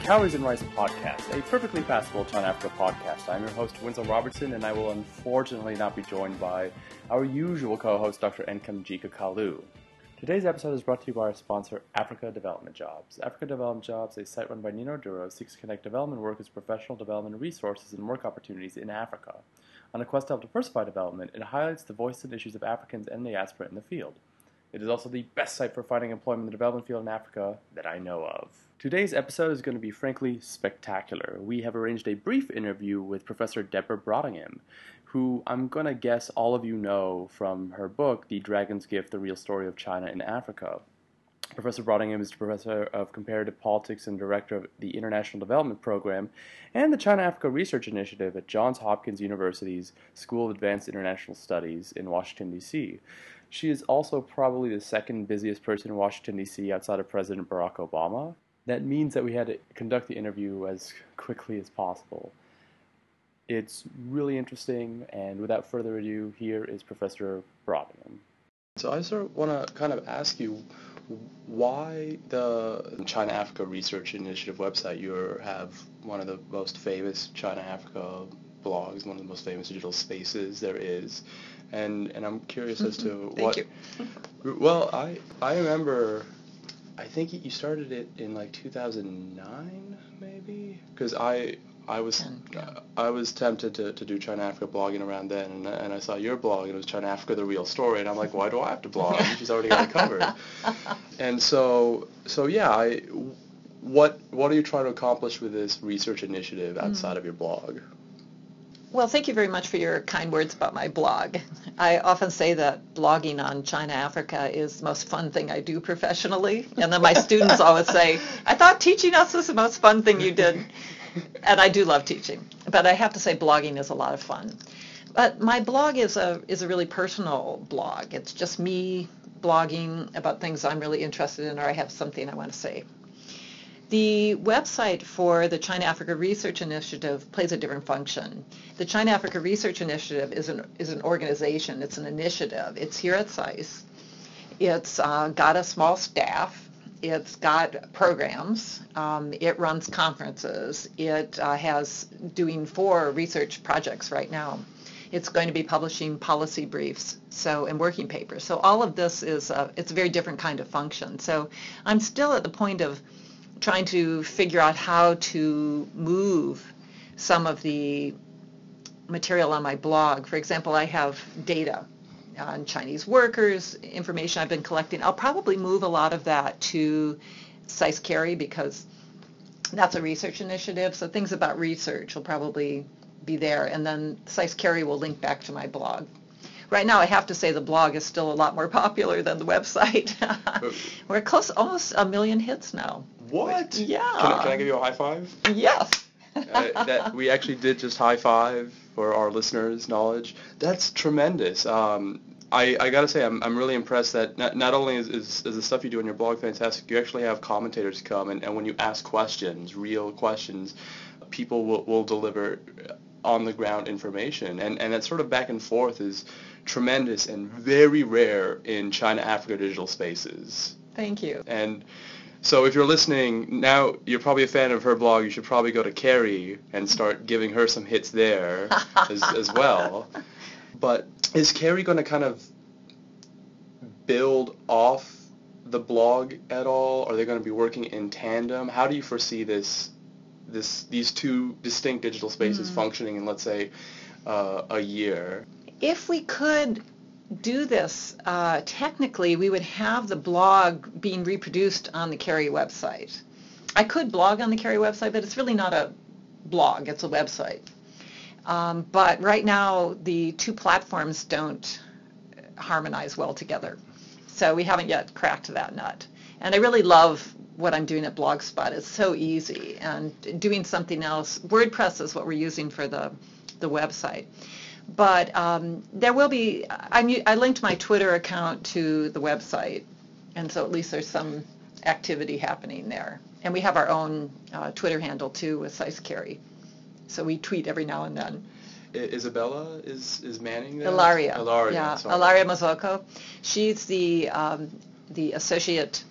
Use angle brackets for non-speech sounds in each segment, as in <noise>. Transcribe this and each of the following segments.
Calories and Rice podcast, a perfectly passable China Africa podcast. I'm your host, Winslow Robertson, and I will unfortunately not be joined by our usual co host, Dr. Nkamjika Kalu. Today's episode is brought to you by our sponsor, Africa Development Jobs. Africa Development Jobs, a site run by Nino Duro, seeks to connect development workers, professional development resources, and work opportunities in Africa. On a quest to help diversify development, it highlights the voices and issues of Africans and the diaspora in the field. It is also the best site for finding employment in the development field in Africa that I know of. Today's episode is going to be frankly spectacular. We have arranged a brief interview with Professor Deborah Brautigam, who I'm going to guess all of you know from her book, The Dragon's Gift The Real Story of China in Africa. Professor Brautigam is Professor of Comparative Politics and Director of the International Development Program and the China Africa Research Initiative at Johns Hopkins University's School of Advanced International Studies in Washington, D.C. She is also probably the second busiest person in Washington, D.C. outside of President Barack Obama that means that we had to conduct the interview as quickly as possible. It's really interesting, and without further ado, here is Professor Brautigam. So I sort of want to kind of ask you why the China Africa Research Initiative website. You have one of the most famous China Africa blogs, one of the most famous digital spaces there is, and and I'm curious as to <laughs> what. <laughs> Well, I I remember I think you started it in like 2009, maybe, because I I was uh, I was tempted to, to do China Africa blogging around then, and, and I saw your blog, and it was China Africa: The Real Story, and I'm like, why do I have to blog? She's already <laughs> got it covered. and so so yeah, I what what are you trying to accomplish with this research initiative outside mm. of your blog? Well, thank you very much for your kind words about my blog. I often say that blogging on China Africa is the most fun thing I do professionally. And then my students always say, I thought teaching us was the most fun thing you did. And I do love teaching. But I have to say blogging is a lot of fun. But my blog is a is a really personal blog. It's just me blogging about things I'm really interested in or I have something I want to say. The website for the China Africa Research Initiative plays a different function. The China Africa Research Initiative is an, is an organization, it's an initiative. It's here at SAIS. It's uh, got a small staff. It's got programs. Um, it runs conferences. It uh, has doing four research projects right now. It's going to be publishing policy briefs so and working papers. So all of this is a, it's a very different kind of function. So I'm still at the point of trying to figure out how to move some of the material on my blog. For example, I have data on Chinese workers, information I've been collecting. I'll probably move a lot of that to SAIS CARI because that's a research initiative. So things about research will probably be there. And then SAIS CARI will link back to my blog. Right now, I have to say the blog is still a lot more <laughs> popular than the website. <laughs> We're close, almost a million hits now. What? Yeah. Can I, can I give you a high five? Yes. uh, that we actually did just high five for our listeners' knowledge. That's tremendous. Um, I, I gotta say, I'm, I'm really impressed that not, not only is, is, is the stuff you do on your blog fantastic, you actually have commentators come, and, and when you ask questions, real questions, people will, will deliver on the ground information. And, and that sort of back and forth is tremendous and very rare in China Africa digital spaces. Thank you. And so if you're listening now, you're probably a fan of her blog. You should probably go to CARI and start giving her some hits there <laughs> as, as well. But is CARI going to kind of build off the blog at all? Are they going to be working in tandem? How do you foresee this, this, these two distinct digital spaces mm. functioning in, let's say, uh, a year? If we could do this, uh, technically we would have the blog being reproduced on the CARI website. I could blog on the CARI website, but it's really not a blog, it's a website. Um, but right now the two platforms don't harmonize well together. So we haven't yet cracked that nut. And I really love what I'm doing at Blogspot. It's so easy. And doing something else, WordPress is what we're using for the, the website. But um, there will be, I, I linked my Twitter account to the website, and so at least there's some activity happening there. And we have our own uh, Twitter handle too with SAIS CARI. So we tweet every now and then. Isabella is is manning that. Ilaria. Ilaria. Yeah, sorry. Ilaria Mazzocco. She's the um, the associate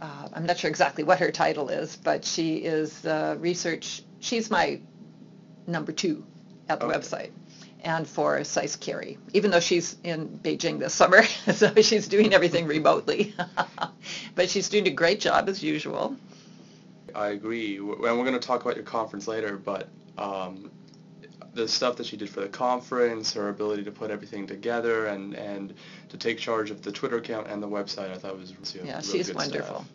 uh, I'm not sure exactly what her title is, but she is the research. She's my number two at the Okay. website, and for SAIS CARI, even though she's in Beijing this summer, <laughs> so she's doing everything remotely. <laughs> but she's doing a great job as usual. I agree, and we're going to talk about your conference later, but um, the stuff that she did for the conference, her ability to put everything together, and, and to take charge of the Twitter account and the website, I thought was really, Yeah, really she's good wonderful. stuff.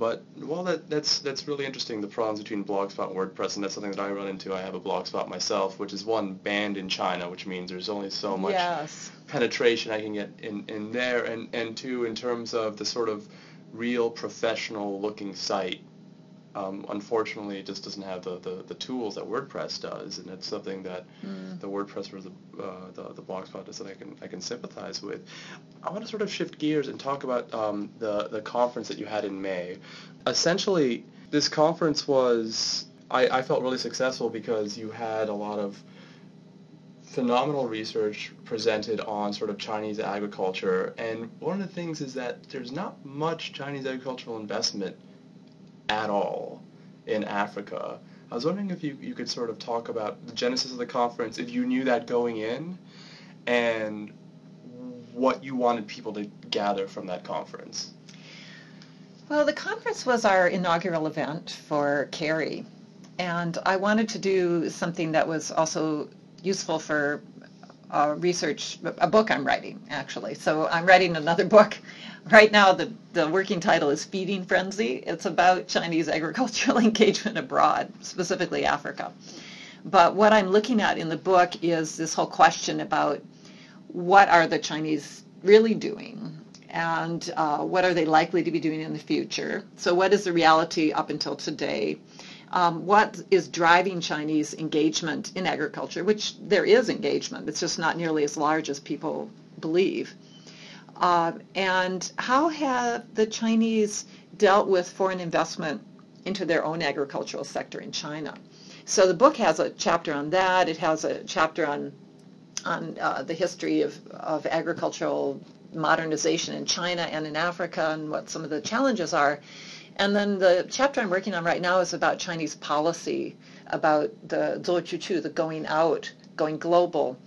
But well, that, that's that's really interesting. The problems between Blogspot and WordPress, and that's something that I run into. I have a Blogspot myself, which is one banned in China, which means there's only so much Yes. penetration I can get in, in there, and, and two, in terms of the sort of real professional looking site, um, unfortunately, it just doesn't have the, the, the tools that WordPress does, and it's something that the WordPress or the, uh, the the Blogspot is something I can I can sympathize with. I want to sort of shift gears and talk about um, the the conference that you had in May. Essentially, this conference was I, I felt really successful because you had a lot of phenomenal research presented on sort of Chinese agriculture. And one of the things is that there's not much Chinese agricultural investment at all in Africa. I was wondering if you, you could sort of talk about the genesis of the conference, if you knew that going in, and what you wanted people to gather from that conference. Well, the conference was our inaugural event for CARI, and I wanted to do something that was also useful for uh, research, a book I'm writing, actually. So I'm writing another <laughs> book. Right now, the, the working title is Feeding Frenzy. It's about Chinese agricultural <laughs> engagement abroad, specifically Africa. But what I'm looking at in the book is this whole question about what are the Chinese really doing and uh, what are they likely to be doing in the future. So what is the reality up until today? Um, what is driving Chinese engagement in agriculture, which there is engagement. It's just not nearly as large as people believe. Uh, and how have the Chinese dealt with foreign investment into their own agricultural sector in China? So the book has a chapter on that. It has a chapter on on uh, the history of, of agricultural modernization in China and in Africa and what some of the challenges are. And then the chapter I'm working on right now is about Chinese policy, about the zouchuqu, the going out, going global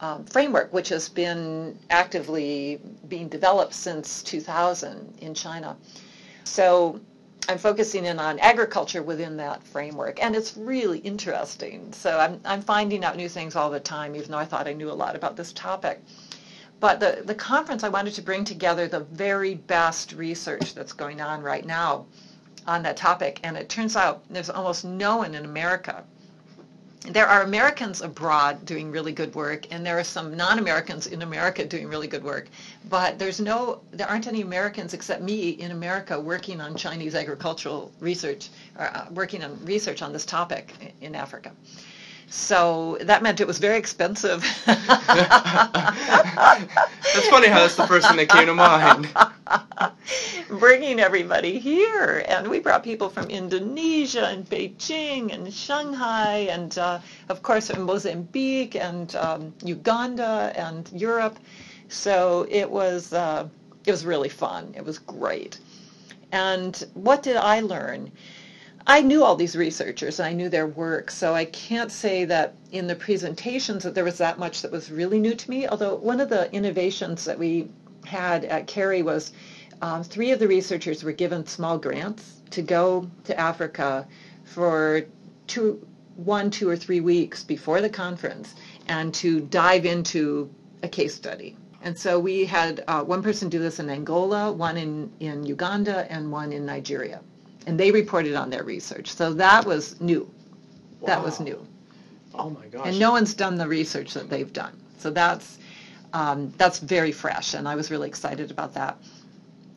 um, framework, which has been actively being developed since 2000 in China. So I'm focusing in on agriculture within that framework, and it's really interesting. So I'm, I'm finding out new things all the time, even though I thought I knew a lot about this topic. But the, the conference, I wanted to bring together the very best research that's going on right now on that topic, and it turns out there's almost no one in America. There are Americans abroad doing really good work, and there are some non-Americans in America doing really good work. But there's no, there aren't any Americans except me in America working on Chinese agricultural research, or, uh, working on research on this topic in Africa. So that meant it was very expensive. <laughs> That's funny how that's the first thing that came to mind. <laughs> bringing everybody here. And we brought people from Indonesia and Beijing and Shanghai and, uh, of course, from Mozambique and um, Uganda and Europe. So it was, uh, it was really fun. It was great. And what did I learn? I knew all these researchers and I knew their work, so I can't say that in the presentations that there was that much that was really new to me. Although one of the innovations that we had at CARI was um, three of the researchers were given small grants to go to Africa for two, one, two, or three weeks before the conference and to dive into a case study. And so we had uh, one person do this in Angola, one in, in Uganda, and one in Nigeria. And they reported on their research. So that was new. That was Wow. new. Oh my gosh. And no one's done the research that they've done. So that's um, that's very fresh, and I was really excited about that.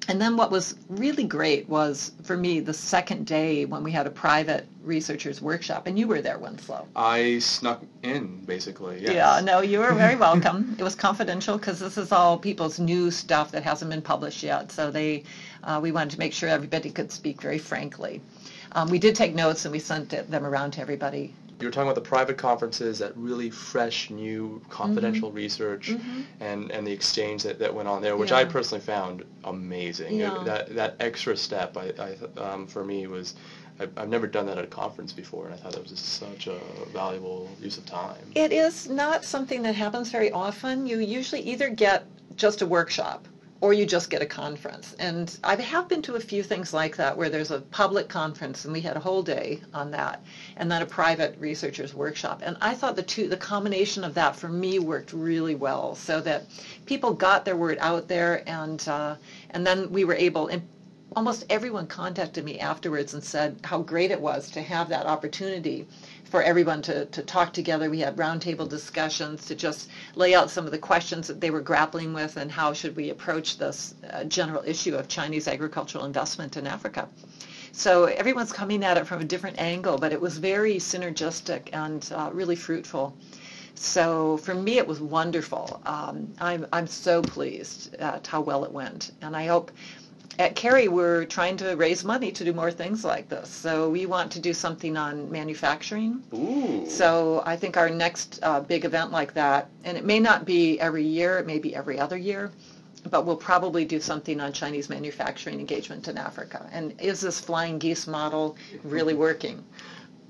And then what was really great was for me the second day when we had a private researchers workshop, and you were there, Winslow. I snuck in, basically. Yes. Yeah, no, you were very welcome. <laughs> it was confidential because this is all people's new stuff that hasn't been published yet. So they, uh, we wanted to make sure everybody could speak very frankly. Um, we did take notes and we sent them around to everybody You were talking about the private conferences, that really fresh, new, confidential mm-hmm. research, mm-hmm. and and the exchange that, that went on there, which yeah. I personally found amazing. Yeah. It, that that extra step, I, I um, for me was. I've never done that at a conference before, and I thought that was just such a valuable use of time. It is not something that happens very often. You usually either get just a workshop or you just get a conference. And I have been to a few things like that where there's a public conference and we had a whole day on that, and then a private researchers workshop. And I thought the two, the combination of that for me worked really well, so that people got their word out there, and uh, and then we were able. Almost everyone contacted me afterwards and said how great it was to have that opportunity for everyone to, to talk together. We had roundtable discussions to just lay out some of the questions that they were grappling with and how should we approach this uh, general issue of Chinese agricultural investment in Africa. So everyone's coming at it from a different angle, but it was very synergistic and uh, really fruitful. So for me, it was wonderful. Um, I'm, I'm so pleased at how well it went. And I hope at CARI, we're trying to raise money to do more things like this. So we want to do something on manufacturing. Ooh. So I think our next uh, big event like that, and it may not be every year, it may be every other year, but we'll probably do something on Chinese manufacturing engagement in Africa. And is this flying geese model really working?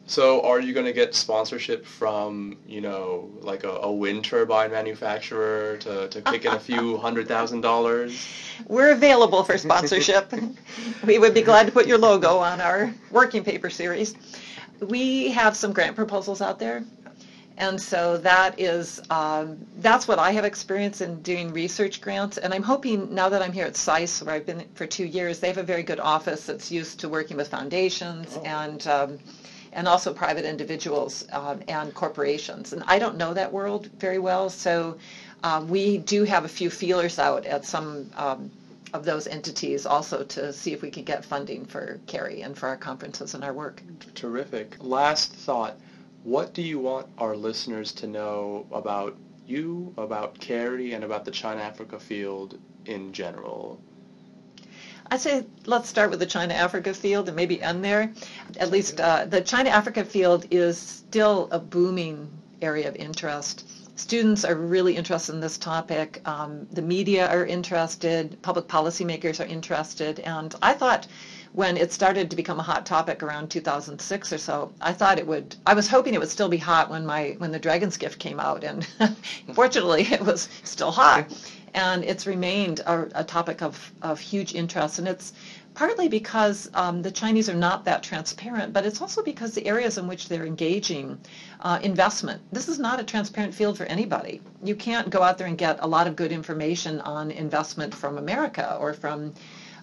So are you going to get sponsorship from, you know, like a, a wind turbine manufacturer to, to kick in a few <laughs> hundred thousand dollars? We're available for sponsorship. <laughs> we would be glad to put your logo on our working paper series. We have some grant proposals out there. And so that is, um, that's what I have experience in doing research grants. And I'm hoping now that I'm here at SAIS, where I've been for two years, they have a very good office that's used to working with foundations oh. and um, and also private individuals um, and corporations. And I don't know that world very well, so um, we do have a few feelers out at some um, of those entities also to see if we can get funding for CARI and for our conferences and our work. Terrific. Last thought. What do you want our listeners to know about you, about CARI, and about the China-Africa field in general? I say let's start with the China-Africa field and maybe end there. At least uh, the China-Africa field is still a booming area of interest. Students are really interested in this topic. Um, the media are interested. Public policymakers are interested. And I thought when it started to become a hot topic around 2006 or so, I thought it would. I was hoping it would still be hot when my when the Dragon's Gift came out, and <laughs> fortunately, it was still hot and it's remained a, a topic of, of huge interest. And it's partly because um, the Chinese are not that transparent, but it's also because the areas in which they're engaging uh, investment. This is not a transparent field for anybody. You can't go out there and get a lot of good information on investment from America or from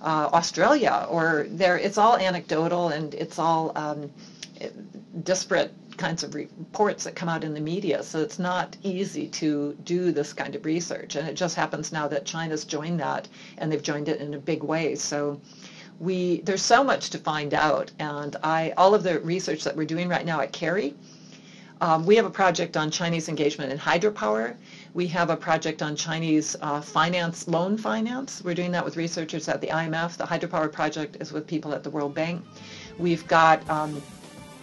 uh, Australia, or there. It's all anecdotal and it's all um, disparate kinds of reports that come out in the media. So it's not easy to do this kind of research. And it just happens now that China's joined that and they've joined it in a big way. So we there's so much to find out. And I all of the research that we're doing right now at CARI, um, we have a project on Chinese engagement in hydropower. We have a project on Chinese uh, finance, loan finance. We're doing that with researchers at the IMF. The hydropower project is with people at the World Bank. We've got um,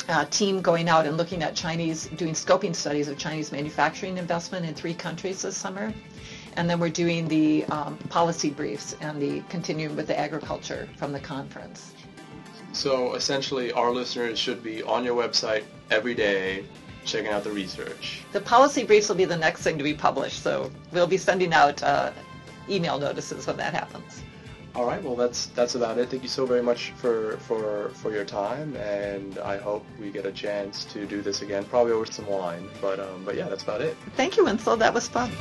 uh, team going out and looking at Chinese, doing scoping studies of Chinese manufacturing investment in three countries this summer. And then we're doing the um, policy briefs and the continuing with the agriculture from the conference. So essentially, our listeners should be on your website every day checking out the research. The policy briefs will be the next thing to be published, so we'll be sending out uh, email notices when that happens. All right. Well, that's that's about it. Thank you so very much for for for your time, and I hope we get a chance to do this again, probably over some wine. But um, but yeah, that's about it. Thank you, Winslow. That was fun.